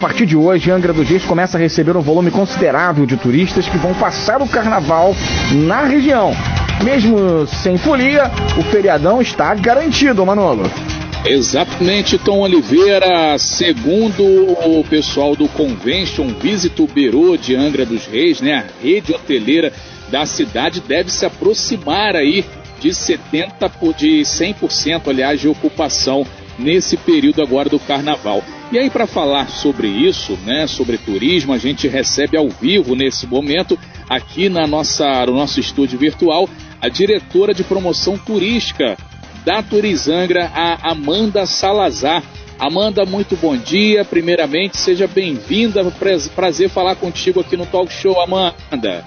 A partir de hoje, Angra dos Reis começa a receber um volume considerável de turistas que vão passar o carnaval na região. Mesmo sem folia, o feriadão está garantido, Manolo. Exatamente, Tom Oliveira. Segundo o pessoal do Convention Visito Bureau de Angra dos Reis, né, a rede hoteleira da cidade deve se aproximar aí de 70 de 100%, aliás, de ocupação nesse período agora do carnaval. E aí para falar sobre isso, né, sobre turismo, a gente recebe ao vivo nesse momento aqui na nossa no nosso estúdio virtual a diretora de promoção turística da Turizangra, a Amanda Salazar. Amanda, muito bom dia. Primeiramente, seja bem-vinda. Prazer falar contigo aqui no Talk Show, Amanda.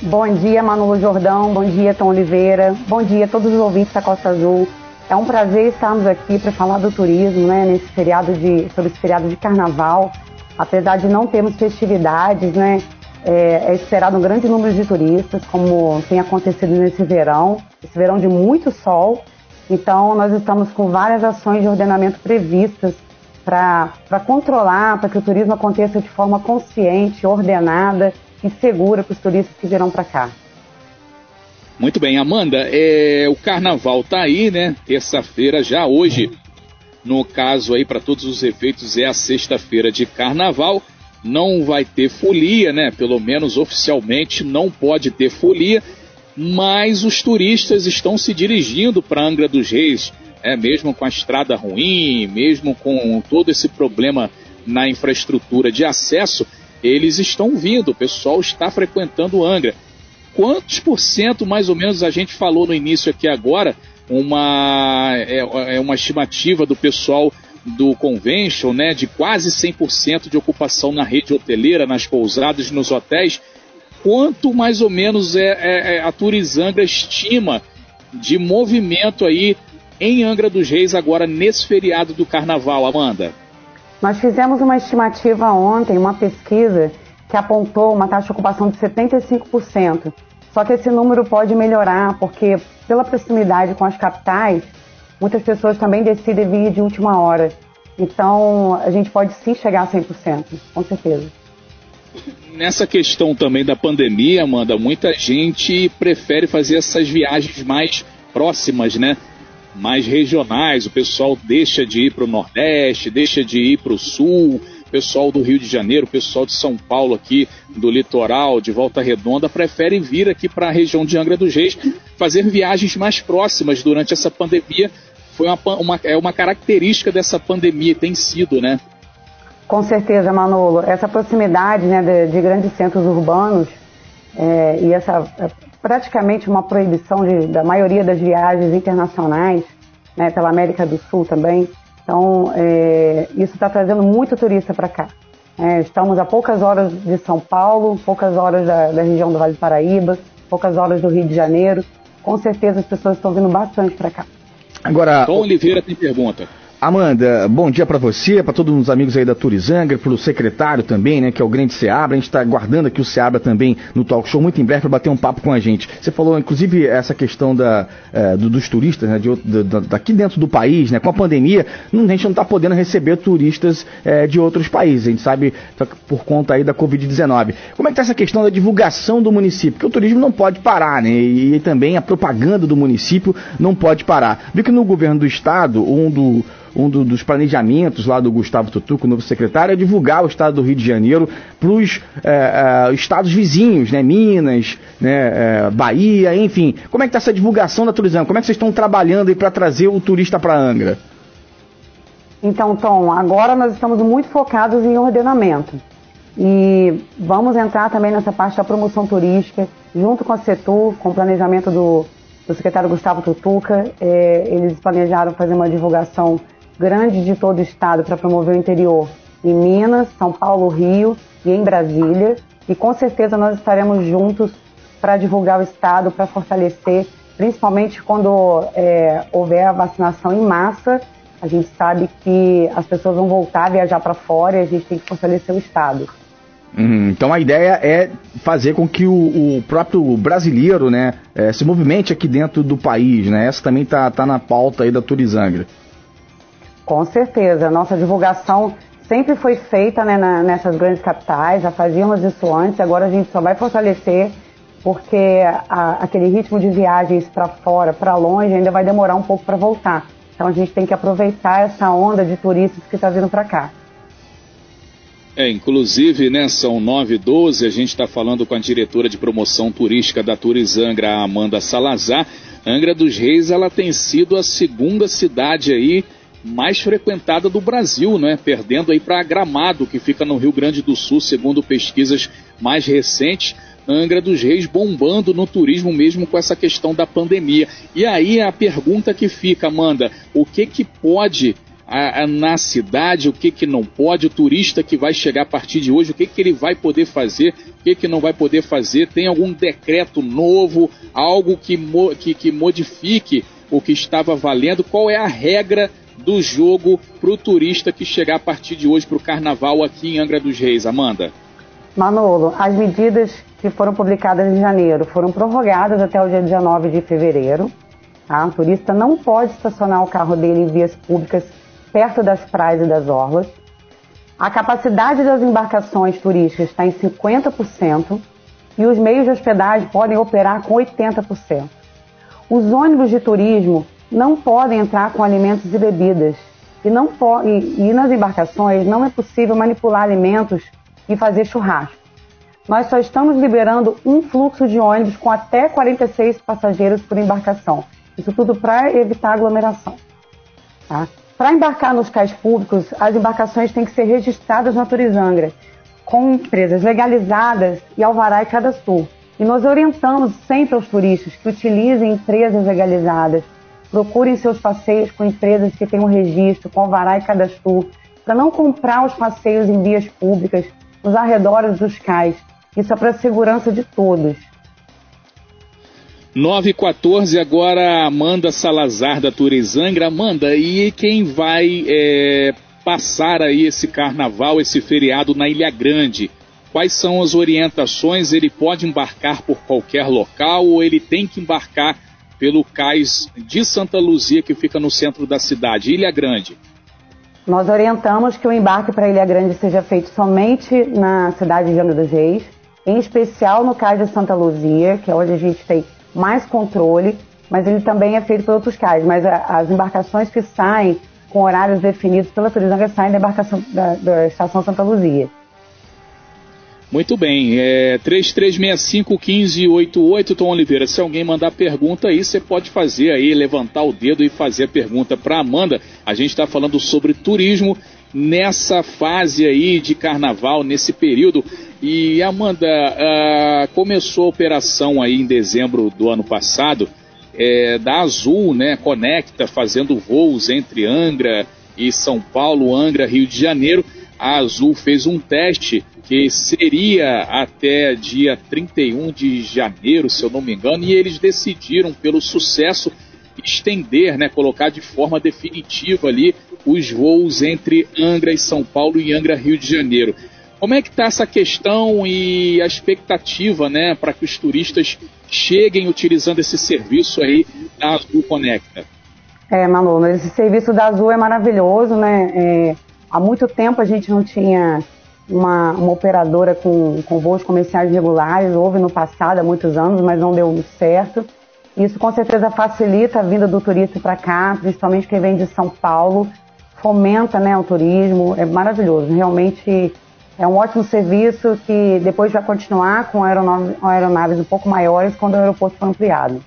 Bom dia, Manolo Jordão. Bom dia, Tom Oliveira. Bom dia a todos os ouvintes da Costa Azul. É um prazer estarmos aqui para falar do turismo, né, nesse feriado de, sobre esse feriado de carnaval. Apesar de não termos festividades, né, é, é, esperado um grande número de turistas, como tem acontecido nesse verão, esse verão de muito sol. Então, nós estamos com várias ações de ordenamento previstas para controlar, para que o turismo aconteça de forma consciente, ordenada e segura para os turistas que virão para cá. Muito bem, Amanda, é, o carnaval tá aí, né? Terça-feira já hoje, no caso aí para todos os efeitos é a sexta-feira de carnaval não vai ter folia, né? Pelo menos oficialmente não pode ter folia, mas os turistas estão se dirigindo para Angra dos Reis, é mesmo com a estrada ruim, mesmo com todo esse problema na infraestrutura de acesso, eles estão vindo, o pessoal está frequentando Angra. Quantos por cento, mais ou menos, a gente falou no início aqui agora, uma, é, é uma estimativa do pessoal do convention, né, de quase 100% de ocupação na rede hoteleira, nas pousadas, nos hotéis, quanto mais ou menos é, é, é a Turizangra estima de movimento aí em Angra dos Reis agora nesse feriado do Carnaval, Amanda? Nós fizemos uma estimativa ontem, uma pesquisa que apontou uma taxa de ocupação de 75%. Só que esse número pode melhorar, porque pela proximidade com as capitais, muitas pessoas também decidem vir de última hora. Então, a gente pode sim chegar a 100%, com certeza. Nessa questão também da pandemia, Amanda, muita gente prefere fazer essas viagens mais próximas, né? Mais regionais. O pessoal deixa de ir para o Nordeste, deixa de ir para o Sul. Pessoal do Rio de Janeiro, pessoal de São Paulo aqui, do litoral, de Volta Redonda, preferem vir aqui para a região de Angra dos Reis, fazer viagens mais próximas durante essa pandemia foi uma, uma, é uma característica dessa pandemia, tem sido, né? Com certeza, Manolo. Essa proximidade né, de, de grandes centros urbanos é, e essa é, praticamente uma proibição de, da maioria das viagens internacionais, né, pela América do Sul também. Então, é, isso está trazendo muito turista para cá. É, estamos a poucas horas de São Paulo, poucas horas da, da região do Vale do Paraíba, poucas horas do Rio de Janeiro. Com certeza as pessoas estão vindo bastante para cá. Agora. Tom Oliveira tem pergunta. Amanda, bom dia para você, para todos os amigos aí da Turizanga, para o secretário também, né, que é o grande Seabra. A gente está aguardando aqui o Seabra também no talk show muito em breve para bater um papo com a gente. Você falou, inclusive, essa questão da, é, do, dos turistas, né, de, daqui dentro do país, né, com a pandemia, a gente não está podendo receber turistas é, de outros países. A gente sabe por conta aí da Covid-19. Como é que está essa questão da divulgação do município? Porque o turismo não pode parar, né, e, e também a propaganda do município não pode parar. Viu que no governo do estado, um do um do, dos planejamentos lá do Gustavo Tutuco, novo secretário, é divulgar o estado do Rio de Janeiro para os é, é, estados vizinhos, né? Minas, né? É, Bahia, enfim. Como é que está essa divulgação da turismo? Como é que vocês estão trabalhando aí para trazer o turista para Angra? Então, Tom, agora nós estamos muito focados em ordenamento. E vamos entrar também nessa parte da promoção turística, junto com a Setur, com o planejamento do, do secretário Gustavo Tutuca. É, eles planejaram fazer uma divulgação grande de todo o estado para promover o interior em Minas, São Paulo, Rio e em Brasília. E com certeza nós estaremos juntos para divulgar o estado, para fortalecer, principalmente quando é, houver a vacinação em massa. A gente sabe que as pessoas vão voltar a viajar para fora e a gente tem que fortalecer o estado. Uhum, então a ideia é fazer com que o, o próprio brasileiro né, é, se movimente aqui dentro do país. Né? Essa também está tá na pauta aí da Turizangra. Com certeza. Nossa divulgação sempre foi feita né, na, nessas grandes capitais, já fazíamos isso antes, agora a gente só vai fortalecer porque a, aquele ritmo de viagens para fora, para longe, ainda vai demorar um pouco para voltar. Então a gente tem que aproveitar essa onda de turistas que está vindo para cá. É, inclusive, né, são 9 e 12, a gente está falando com a diretora de promoção turística da Turizangra, Amanda Salazar. Angra dos Reis, ela tem sido a segunda cidade aí mais frequentada do Brasil, né? Perdendo aí para Gramado, que fica no Rio Grande do Sul, segundo pesquisas mais recentes. Angra dos Reis bombando no turismo mesmo com essa questão da pandemia. E aí a pergunta que fica, Amanda, o que que pode a, a, na cidade, o que que não pode, o turista que vai chegar a partir de hoje, o que que ele vai poder fazer, o que que não vai poder fazer, tem algum decreto novo, algo que, que, que modifique o que estava valendo, qual é a regra do jogo para o turista que chegar a partir de hoje para o carnaval aqui em Angra dos Reis, Amanda? Manolo, as medidas que foram publicadas em janeiro foram prorrogadas até o dia 19 de fevereiro. Tá? O turista não pode estacionar o carro dele em vias públicas perto das praias e das orlas. A capacidade das embarcações turísticas está em 50% e os meios de hospedagem podem operar com 80%. Os ônibus de turismo não podem entrar com alimentos e bebidas. E, não e, e nas embarcações não é possível manipular alimentos e fazer churrasco. Nós só estamos liberando um fluxo de ônibus com até 46 passageiros por embarcação. Isso tudo para evitar aglomeração. Tá? Para embarcar nos cais públicos, as embarcações têm que ser registradas na Turizangra, com empresas legalizadas e alvará e cadastro. E nós orientamos sempre aos turistas que utilizem empresas legalizadas, procurem seus passeios com empresas que tenham registro, com alvará e cadastro, para não comprar os passeios em vias públicas, nos arredores dos cais. Isso é para a segurança de todos. 9 e 14 agora Amanda Salazar da Turizangra. Amanda, e quem vai é, passar aí esse carnaval, esse feriado na Ilha Grande? Quais são as orientações? Ele pode embarcar por qualquer local ou ele tem que embarcar pelo cais de Santa Luzia, que fica no centro da cidade, Ilha Grande? Nós orientamos que o embarque para Ilha Grande seja feito somente na cidade de Angra dos Reis, em especial no cais de Santa Luzia, que é onde a gente tem mais controle, mas ele também é feito por outros cais. Mas as embarcações que saem com horários definidos pela Turizanga saem da embarcação da, da estação Santa Luzia. Muito bem, é 3365-1588, Tom Oliveira. Se alguém mandar pergunta aí, você pode fazer aí, levantar o dedo e fazer a pergunta para Amanda. A gente está falando sobre turismo nessa fase aí de carnaval, nesse período. E Amanda, uh, começou a operação aí em dezembro do ano passado é, da Azul, né? Conecta, fazendo voos entre Angra e São Paulo, Angra, Rio de Janeiro. A Azul fez um teste que seria até dia 31 de janeiro, se eu não me engano, e eles decidiram, pelo sucesso, estender, né, colocar de forma definitiva ali os voos entre Angra e São Paulo e Angra Rio de Janeiro. Como é que está essa questão e a expectativa, né, para que os turistas cheguem utilizando esse serviço aí da Azul Conecta? É, Manu, esse serviço da Azul é maravilhoso, né? É, há muito tempo a gente não tinha uma, uma operadora com, com voos comerciais regulares, houve no passado, há muitos anos, mas não deu certo. Isso com certeza facilita a vinda do turista para cá, principalmente quem vem de São Paulo, fomenta né, o turismo, é maravilhoso. Realmente é um ótimo serviço que depois vai continuar com aeronaves, aeronaves um pouco maiores quando o aeroporto for ampliado.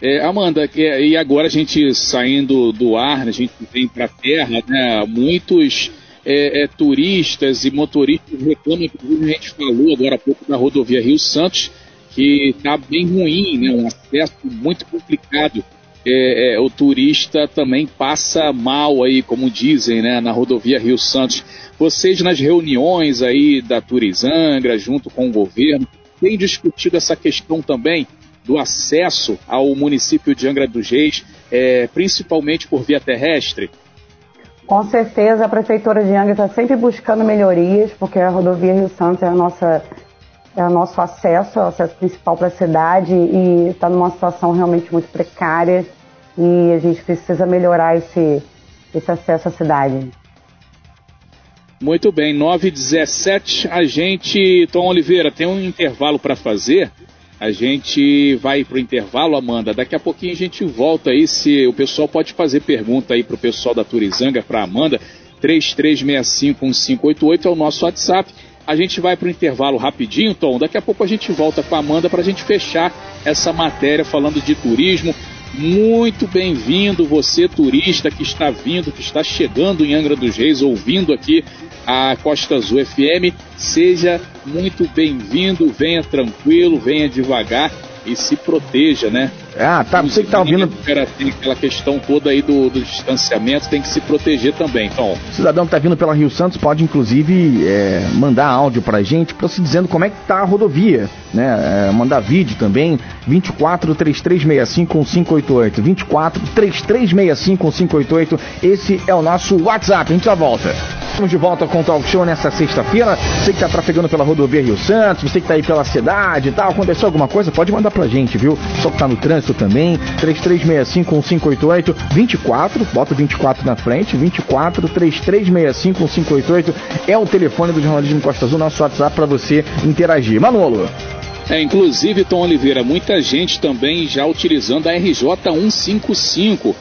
É, Amanda, e agora a gente saindo do ar, a gente vem para a terra, né, muitos é, é, turistas e motoristas reclamam, inclusive a gente falou agora há pouco da rodovia Rio Santos, que está bem ruim, né, um acesso muito complicado. É, é, o turista também passa mal aí, como dizem, né, na rodovia Rio Santos. Vocês nas reuniões aí da Turizangra, junto com o governo, têm discutido essa questão também do acesso ao município de Angra dos Reis, é, principalmente por via terrestre? Com certeza, a Prefeitura de Angra está sempre buscando melhorias, porque a rodovia Rio Santos é, a nossa, é o nosso acesso, é o acesso principal para a cidade e está numa situação realmente muito precária e a gente precisa melhorar esse, esse acesso à cidade. Muito bem, 9 17 a gente, Tom Oliveira, tem um intervalo para fazer. A gente vai para o intervalo, Amanda. Daqui a pouquinho a gente volta aí. Se o pessoal pode fazer pergunta aí para o pessoal da Turizanga, para Amanda. 33651588 é o nosso WhatsApp. A gente vai para o intervalo rapidinho, Tom. Daqui a pouco a gente volta com a Amanda para a gente fechar essa matéria falando de turismo. Muito bem-vindo, você turista que está vindo, que está chegando em Angra dos Reis, ouvindo aqui a Costa Azul FM. Seja muito bem-vindo, venha tranquilo, venha devagar e se proteja, né? Ah, tá. Você que tá ouvindo. Tem aquela questão toda aí do, do, distanciamento, tem que se proteger também, Tom. O cidadão que tá vindo pela Rio Santos pode, inclusive, é, mandar áudio pra gente, pra se dizendo como é que tá a rodovia, né? É, mandar vídeo também. 24 3365 1588. 24 3365 1588. Esse é o nosso WhatsApp. A gente já volta. Estamos de volta com o Talk Show nessa sexta-feira. Você que tá trafegando pela rodovia Rio Santos, você que tá aí pela cidade e tal, aconteceu alguma coisa, pode mandar pra gente, viu? Só que tá no trânsito também. 33651588 24, bota 24 na frente. 24 33651588 é o telefone do Jornalismo Costa Azul, nosso WhatsApp para você interagir. Manolo. É, inclusive, Tom Oliveira, muita gente também já utilizando a RJ 155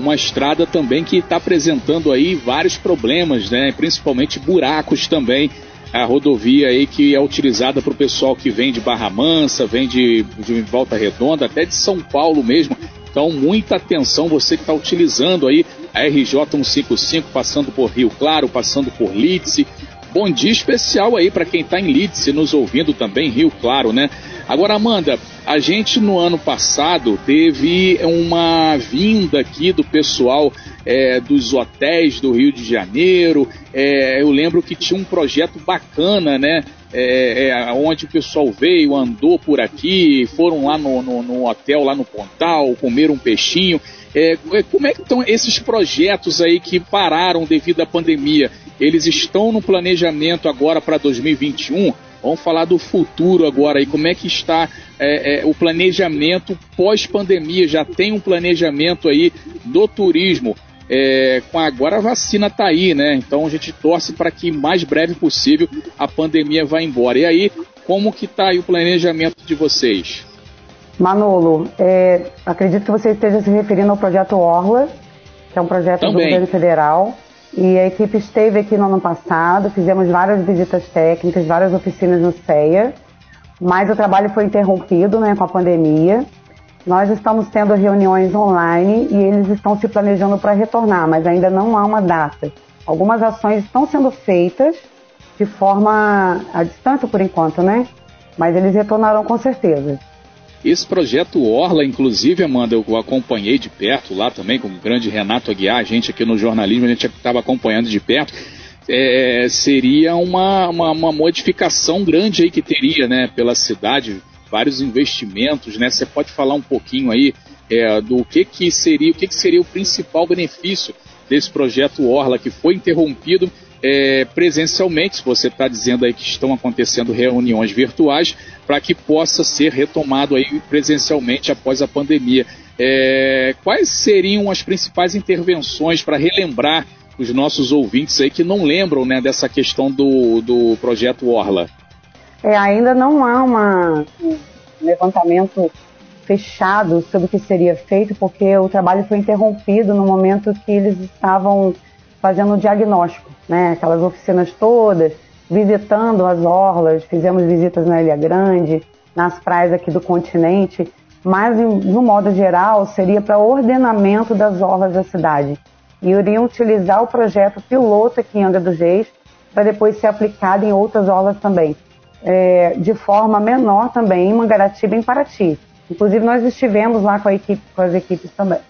uma estrada também que está apresentando aí vários problemas, né? Principalmente buracos também. A rodovia aí que é utilizada para o pessoal que vem de Barra Mansa, vem de, de Volta Redonda, até de São Paulo mesmo. Então, muita atenção você que está utilizando aí a RJ 155, passando por Rio Claro, passando por Litse. Bom dia especial aí para quem está em Litse, nos ouvindo também, Rio Claro, né? Agora, Amanda, a gente no ano passado teve uma vinda aqui do pessoal é, dos hotéis do Rio de Janeiro. É, eu lembro que tinha um projeto bacana, né? É, é onde o pessoal veio, andou por aqui, foram lá no, no, no hotel, lá no Pontal, comeram um peixinho. É, é, como é que estão esses projetos aí que pararam devido à pandemia? Eles estão no planejamento agora para 2021? Vamos falar do futuro agora aí, como é que está é, é, o planejamento pós-pandemia? Já tem um planejamento aí do turismo. É, com agora a vacina está aí, né? Então a gente torce para que mais breve possível a pandemia vá embora. E aí, como que está aí o planejamento de vocês? Manolo, é, acredito que você esteja se referindo ao projeto Orla, que é um projeto Também. do governo federal. E a equipe esteve aqui no ano passado, fizemos várias visitas técnicas, várias oficinas no CEA, mas o trabalho foi interrompido né, com a pandemia. Nós estamos tendo reuniões online e eles estão se planejando para retornar, mas ainda não há uma data. Algumas ações estão sendo feitas de forma à distância por enquanto, né? Mas eles retornarão com certeza. Esse projeto Orla, inclusive, Amanda, eu acompanhei de perto lá também, com o grande Renato Aguiar, a gente aqui no jornalismo, a gente estava acompanhando de perto. É, seria uma, uma, uma, modificação grande aí que teria, né, pela cidade, vários investimentos, né? Você pode falar um pouquinho aí é, do que que seria, o que que seria o principal benefício desse projeto Orla que foi interrompido é, presencialmente, se você está dizendo aí que estão acontecendo reuniões virtuais, para que possa ser retomado aí presencialmente após a pandemia. É, quais seriam as principais intervenções para relembrar os nossos ouvintes aí que não lembram né, dessa questão do, do projeto Orla? É, ainda não há uma, um levantamento fechado sobre o que seria feito, porque o trabalho foi interrompido no momento que eles estavam fazendo o diagnóstico, né? Aquelas oficinas todas, visitando as orlas, fizemos visitas na Ilha Grande, nas praias aqui do continente, mas no modo geral seria para ordenamento das orlas da cidade. E iriam utilizar o projeto piloto aqui em Angra dos Reis para depois ser aplicado em outras orlas também. É, de forma menor também em Mangaratiba e em Paraty. Inclusive nós estivemos lá com, equipe, com as equipes também.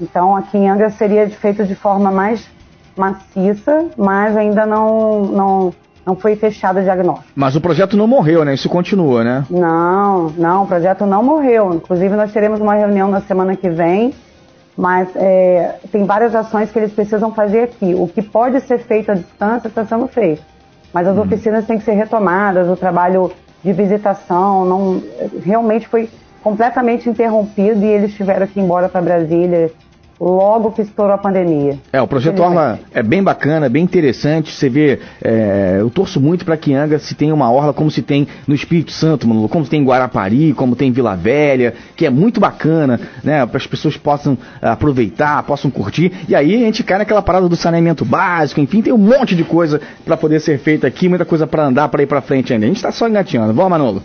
Então aqui em Angra seria feito de forma mais maciça, mas ainda não, não, não foi fechado o diagnóstico. Mas o projeto não morreu, né? Isso continua, né? Não, não, o projeto não morreu. Inclusive, nós teremos uma reunião na semana que vem, mas é, tem várias ações que eles precisam fazer aqui. O que pode ser feito à distância está sendo feito. Mas as hum. oficinas têm que ser retomadas, o trabalho de visitação não realmente foi completamente interrompido e eles tiveram que ir embora para Brasília logo que estourou a pandemia. É, o projeto Orla é bem bacana, bem interessante. Você vê, é, eu torço muito para que Anga se tenha uma orla como se tem no Espírito Santo, mano, como tem em Guarapari, como tem em Vila Velha, que é muito bacana, né? Para as pessoas possam aproveitar, possam curtir. E aí a gente cai naquela parada do saneamento básico, enfim, tem um monte de coisa para poder ser feita aqui, muita coisa para andar, para ir para frente ainda. A gente está só engatinhando. Vamos, Manolo.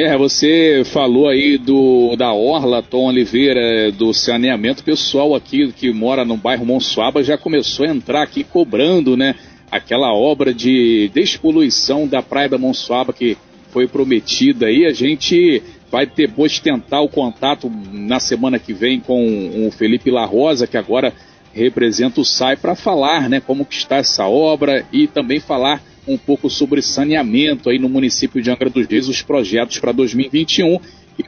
É, você falou aí do da Orla, Tom Oliveira, do saneamento. pessoal aqui que mora no bairro Monsuaba já começou a entrar aqui cobrando, né? Aquela obra de despoluição da Praia da Monsuaba que foi prometida aí. A gente vai depois tentar o contato na semana que vem com o Felipe La Rosa, que agora representa o SAI, para falar, né? Como que está essa obra e também falar um pouco sobre saneamento aí no município de Angra dos Reis, os projetos para 2021.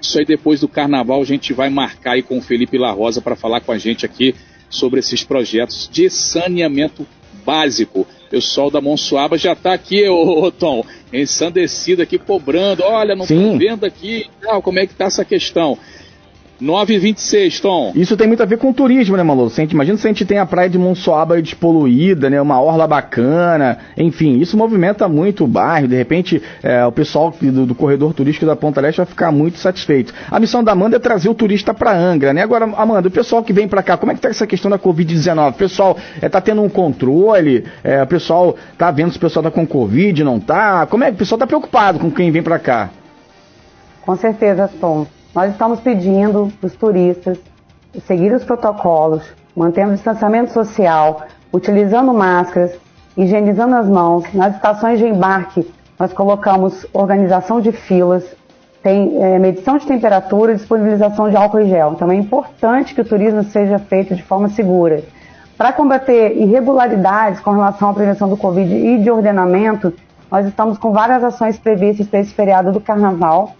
Isso aí depois do carnaval a gente vai marcar aí com o Felipe La Rosa para falar com a gente aqui sobre esses projetos de saneamento básico. O pessoal da Monsuaba já está aqui, ô, ô, Tom, ensandecido aqui, cobrando. Olha, não estou vendo aqui, tal, como é que está essa questão. 9,26, Tom. Isso tem muito a ver com o turismo, né, Malu? imagina se a gente tem a praia de Monsoaba despoluída, né? Uma orla bacana, enfim, isso movimenta muito o bairro. De repente, é, o pessoal do, do, corredor turístico da Ponta Leste vai ficar muito satisfeito. A missão da Amanda é trazer o turista para Angra, né? Agora, Amanda, o pessoal que vem para cá, como é que tá essa questão da Covid-19? O pessoal é, tá tendo um controle? É, o pessoal tá vendo se o pessoal tá com Covid, não tá? Como é que o pessoal tá preocupado com quem vem para cá? Com certeza, Tom. Nós estamos pedindo para os turistas seguir os protocolos, mantendo o distanciamento social, utilizando máscaras, higienizando as mãos. Nas estações de embarque, nós colocamos organização de filas, tem é, medição de temperatura e disponibilização de álcool e gel. Então é importante que o turismo seja feito de forma segura. Para combater irregularidades com relação à prevenção do Covid e de ordenamento, nós estamos com várias ações previstas para esse feriado do Carnaval,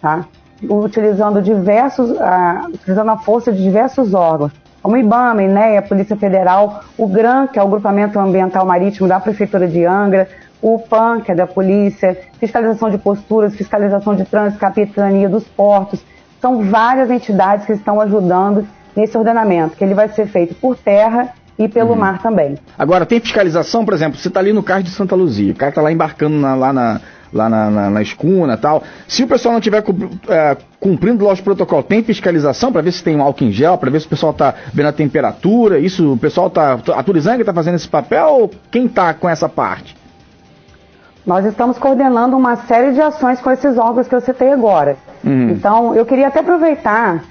tá? Utilizando diversos, a, utilizando a força de diversos órgãos, como o IBAMA, INEA, a Polícia Federal, o GRAM, que é o Grupamento Ambiental Marítimo da Prefeitura de Angra, o PAN, que é da Polícia, fiscalização de posturas, fiscalização de trânsito, capitania dos portos. São várias entidades que estão ajudando nesse ordenamento, que ele vai ser feito por terra e pelo uhum. mar também. Agora, tem fiscalização, por exemplo, você está ali no carro de Santa Luzia, o cara está lá embarcando na, lá na, lá na, na, na escuna tal. Se o pessoal não estiver é, cumprindo lá os protocolos, tem fiscalização para ver se tem um álcool em gel, para ver se o pessoal está vendo a temperatura, isso, o pessoal está, a Turizanga está fazendo esse papel ou quem está com essa parte? Nós estamos coordenando uma série de ações com esses órgãos que eu citei agora. Uhum. Então, eu queria até aproveitar,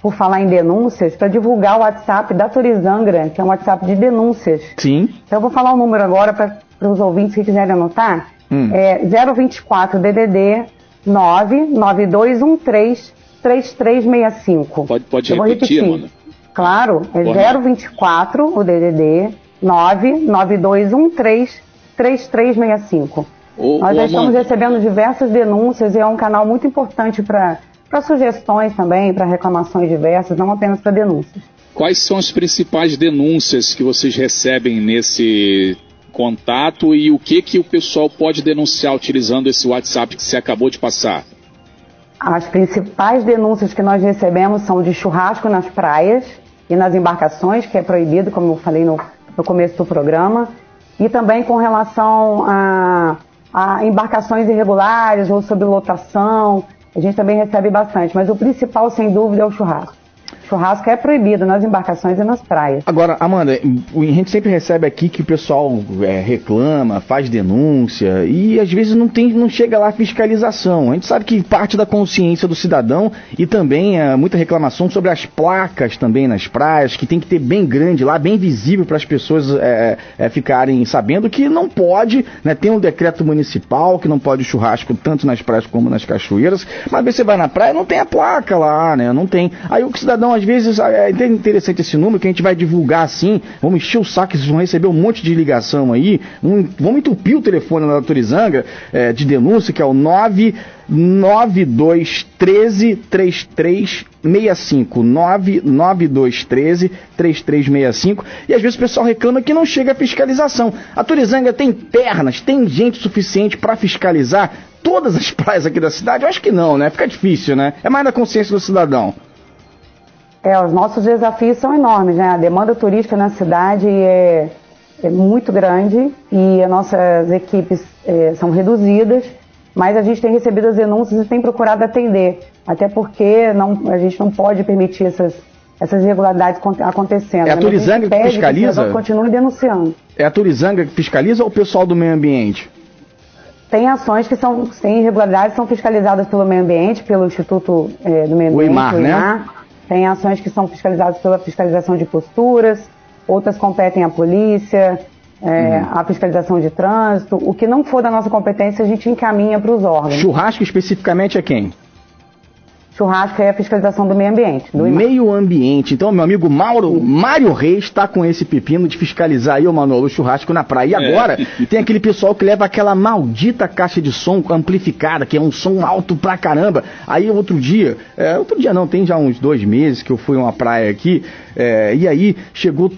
por falar em denúncias, para divulgar o WhatsApp da Turizangra, que é um WhatsApp de denúncias. Sim. Então, eu vou falar o número agora para os ouvintes que quiserem anotar. Hum. É 024 DDD 99213 3365. Pode, pode repetir, repetir. Mano. Claro, é Porra. 024 o DDD 99213 3365. Ô, Nós já estamos recebendo diversas denúncias e é um canal muito importante para sugestões também, para reclamações diversas, não apenas para denúncias. Quais são as principais denúncias que vocês recebem nesse contato e o que, que o pessoal pode denunciar utilizando esse WhatsApp que você acabou de passar? As principais denúncias que nós recebemos são de churrasco nas praias e nas embarcações, que é proibido, como eu falei no, no começo do programa, e também com relação a, a embarcações irregulares ou sobre lotação. A gente também recebe bastante, mas o principal, sem dúvida, é o churrasco. Churrasco é proibido nas embarcações e nas praias. Agora, Amanda, a gente sempre recebe aqui que o pessoal é, reclama, faz denúncia e às vezes não, tem, não chega lá a fiscalização. A gente sabe que parte da consciência do cidadão e também é, muita reclamação sobre as placas também nas praias, que tem que ter bem grande lá, bem visível para as pessoas é, é, ficarem sabendo que não pode, né, tem um decreto municipal que não pode churrasco tanto nas praias como nas cachoeiras, mas você vai na praia não tem a placa lá, né, não tem. Aí o cidadão às vezes é interessante esse número que a gente vai divulgar assim. Vamos encher o saco, vocês vão receber um monte de ligação aí. Um, vamos entupir o telefone da Turizanga é, de denúncia, que é o 99213 3365 99213 3365 e às vezes o pessoal reclama que não chega a fiscalização. A Turizanga tem pernas, tem gente suficiente para fiscalizar todas as praias aqui da cidade? Eu acho que não, né? Fica difícil, né? É mais da consciência do cidadão. É, os nossos desafios são enormes, né? A demanda turística na cidade é, é muito grande e as nossas equipes é, são reduzidas, mas a gente tem recebido as denúncias e tem procurado atender, até porque não, a gente não pode permitir essas, essas irregularidades acontecendo. É a Turizanga que fiscaliza? Que continue denunciando. É a Turizanga que fiscaliza ou o pessoal do meio ambiente? Tem ações que são, tem irregularidades, são fiscalizadas pelo meio ambiente, pelo Instituto é, do Meio Ambiente, o IMAR, o IMAR. Né? Tem ações que são fiscalizadas pela fiscalização de posturas, outras competem à polícia, é, uhum. a fiscalização de trânsito. O que não for da nossa competência, a gente encaminha para os órgãos. Churrasco especificamente é quem? Churrasco é a fiscalização do meio ambiente. Do meio ambiente. Então, meu amigo Mauro. Mário Reis está com esse pepino de fiscalizar aí, o Manolo, o churrasco na praia. E é. agora é. tem aquele pessoal que leva aquela maldita caixa de som amplificada, que é um som alto pra caramba. Aí outro dia, é, outro dia não, tem já uns dois meses que eu fui a uma praia aqui, é, e aí chegou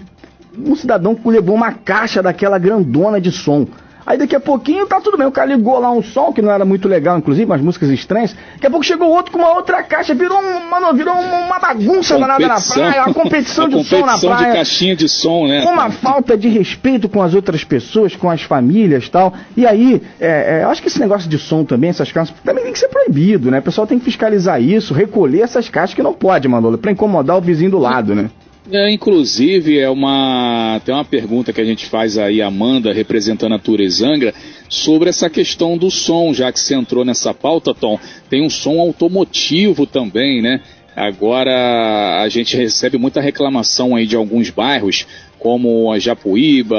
um cidadão que levou uma caixa daquela grandona de som. Aí daqui a pouquinho tá tudo bem. O cara ligou lá um som que não era muito legal, inclusive, umas músicas estranhas. Daqui a pouco chegou outro com uma outra caixa, virou, um, mano, virou uma bagunça danada na praia, uma competição de som na praia. de caixinha de som, né? Uma falta de respeito com as outras pessoas, com as famílias tal. E aí, é, é, eu acho que esse negócio de som também, essas caixas, também tem que ser proibido, né? O pessoal tem que fiscalizar isso, recolher essas caixas que não pode, Manolo, pra incomodar o vizinho do lado, né? É, inclusive, é uma tem uma pergunta que a gente faz aí, Amanda, representando a Turezangra, sobre essa questão do som, já que você entrou nessa pauta, Tom. Tem um som automotivo também, né? Agora a gente recebe muita reclamação aí de alguns bairros, como a Japuíba,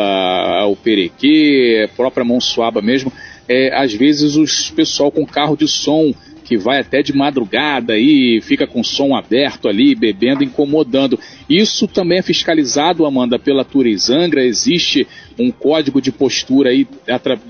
o Perequê, a própria Monsuaba mesmo. É, às vezes os pessoal com carro de som que vai até de madrugada e fica com som aberto ali, bebendo, incomodando. Isso também é fiscalizado, Amanda, pela Turizangra. Existe um código de postura aí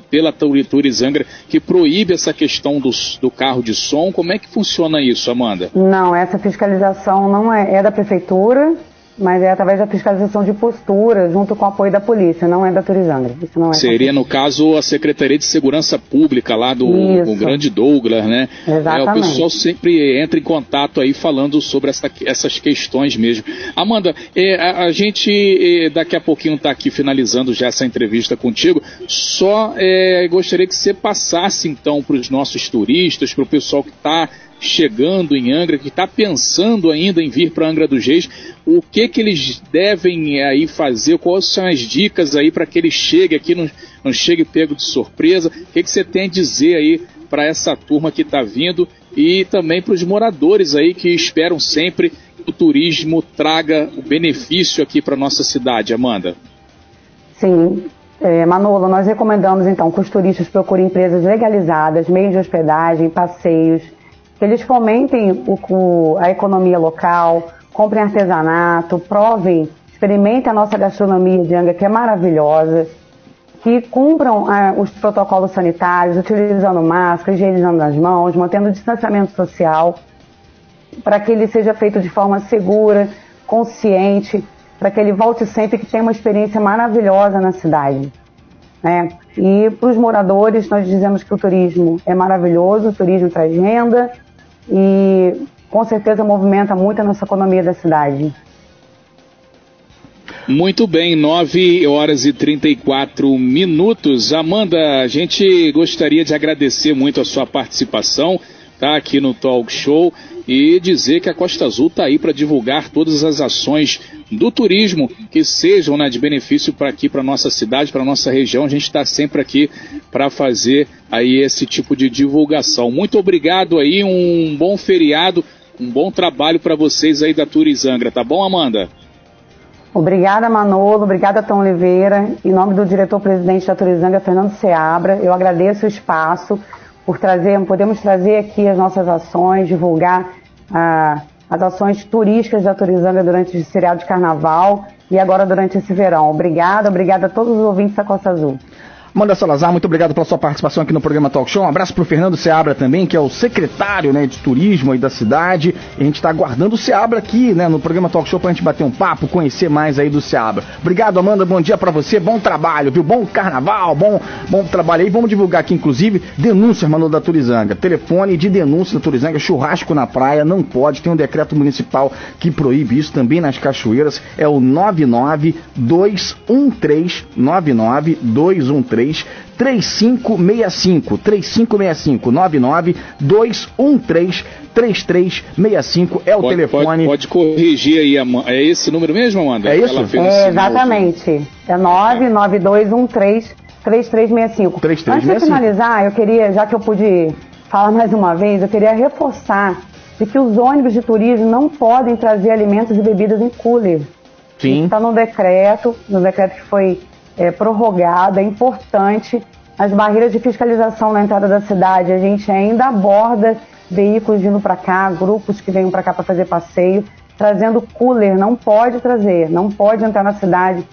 pela Turizangra que proíbe essa questão do, do carro de som. Como é que funciona isso, Amanda? Não, essa fiscalização não é, é da prefeitura mas é através da fiscalização de postura, junto com o apoio da polícia, não é da Turizangra. Isso não é Seria, no caso, a Secretaria de Segurança Pública lá do grande Douglas, né? Exatamente. É, o pessoal sempre entra em contato aí falando sobre essa, essas questões mesmo. Amanda, é, a, a, gente é, daqui a pouquinho está aqui finalizando já essa entrevista contigo, só é, gostaria que você passasse então para os nossos turistas, para o pessoal que está chegando em Angra, que está pensando ainda em vir para Angra dos Reis, o que que eles devem aí fazer, quais são as dicas aí para que ele chegue aqui, não, não chegue pego de surpresa, o que, que você tem a dizer aí para essa turma que está vindo e também para os moradores aí que esperam sempre que o turismo traga o benefício aqui para nossa cidade, Amanda. Sim, é, Manolo, nós recomendamos então que os turistas procurem empresas legalizadas, meios de hospedagem, passeios, eles fomentem o, o, a economia local, comprem artesanato, provem, experimentem a nossa gastronomia de Anga, que é maravilhosa, que cumpram ah, os protocolos sanitários, utilizando máscara, higienizando as mãos, mantendo o distanciamento social, para que ele seja feito de forma segura, consciente, para que ele volte sempre que tenha uma experiência maravilhosa na cidade. Né? E para os moradores, nós dizemos que o turismo é maravilhoso, o turismo traz renda, e com certeza movimenta muito a nossa economia da cidade. Muito bem, 9 horas e 34 minutos. Amanda, a gente gostaria de agradecer muito a sua participação tá, aqui no Talk Show e dizer que a Costa Azul está aí para divulgar todas as ações do turismo que sejam né, de benefício para aqui, para nossa cidade, para nossa região. A gente está sempre aqui para fazer aí esse tipo de divulgação. Muito obrigado aí, um bom feriado, um bom trabalho para vocês aí da Turizangra, tá bom, Amanda? Obrigada, Manolo. Obrigada, Tom Oliveira. Em nome do diretor-presidente da Turizanga, Fernando Seabra, eu agradeço o espaço por trazer, podemos trazer aqui as nossas ações, divulgar ah, as ações turísticas da Turizanga durante o seriado de carnaval e agora durante esse verão. Obrigada, obrigada a todos os ouvintes da Costa Azul. Amanda Salazar, muito obrigado pela sua participação aqui no programa Talk Show. Um abraço pro Fernando Seabra também, que é o secretário né, de turismo aí da cidade. E a gente está aguardando o Seabra aqui, né, no programa Talk Show pra gente bater um papo, conhecer mais aí do Seabra. Obrigado, Amanda. Bom dia para você. Bom trabalho, viu? Bom carnaval, bom, bom trabalho aí. Vamos divulgar aqui, inclusive, denúncia, Manu da Turizanga. Telefone de denúncia da Turizanga, churrasco na praia, não pode. Tem um decreto municipal que proíbe isso também nas cachoeiras. É o 99213 99213 3565 3565 99 213 3365 é o pode, telefone. Pode, pode, corrigir aí, é esse número mesmo, Amanda? É isso? É, exatamente. É 99213 3365. 3365. Antes de finalizar, eu queria, já que eu pude falar mais uma vez, eu queria reforçar de que os ônibus de turismo não podem trazer alimentos e bebidas em cooler. Sim. Está no decreto, no decreto que foi é, prorrogada, é importante. As barreiras de fiscalização na entrada da cidade, a gente ainda aborda veículos vindo para cá, grupos que vêm para cá para fazer passeio, trazendo cooler, não pode trazer, não pode entrar na cidade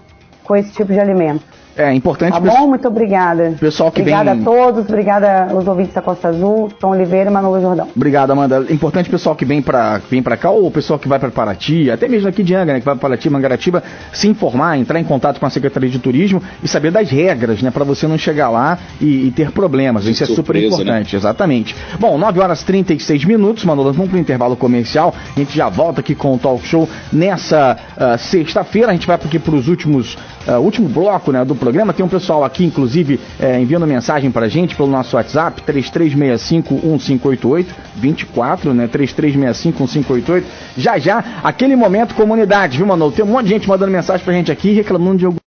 com esse tipo de alimento. É importante. Tá bom, muito obrigada. Pessoal que obrigada vem... a todos, obrigada aos ouvintes da Costa Azul, Tom Oliveira e Manolo Jordão. Obrigado, Amanda. Importante pessoal que vem para vem para cá ou o pessoal que vai para Paraty, até mesmo aqui de Anga, né, que vai para Paraty, Mangaratiba, se informar, entrar em contato com a Secretaria de Turismo e saber das regras, né, para você não chegar lá e, e ter problemas. Isso é super né? importante, né? exatamente. Bom, 9 horas 36 minutos, Manolo, vamos para o intervalo comercial. A gente já volta aqui com o Talk Show nessa uh, sexta-feira. A gente vai aqui para os últimos uh, último bloco, né, do programa. Tem um pessoal aqui, inclusive, é, enviando mensagem pra gente pelo nosso WhatsApp, 3365-1588, 24, né? 3365-1588. Já já, aquele momento comunidade, viu, mano? Tem um monte de gente mandando mensagem pra gente aqui reclamando de algum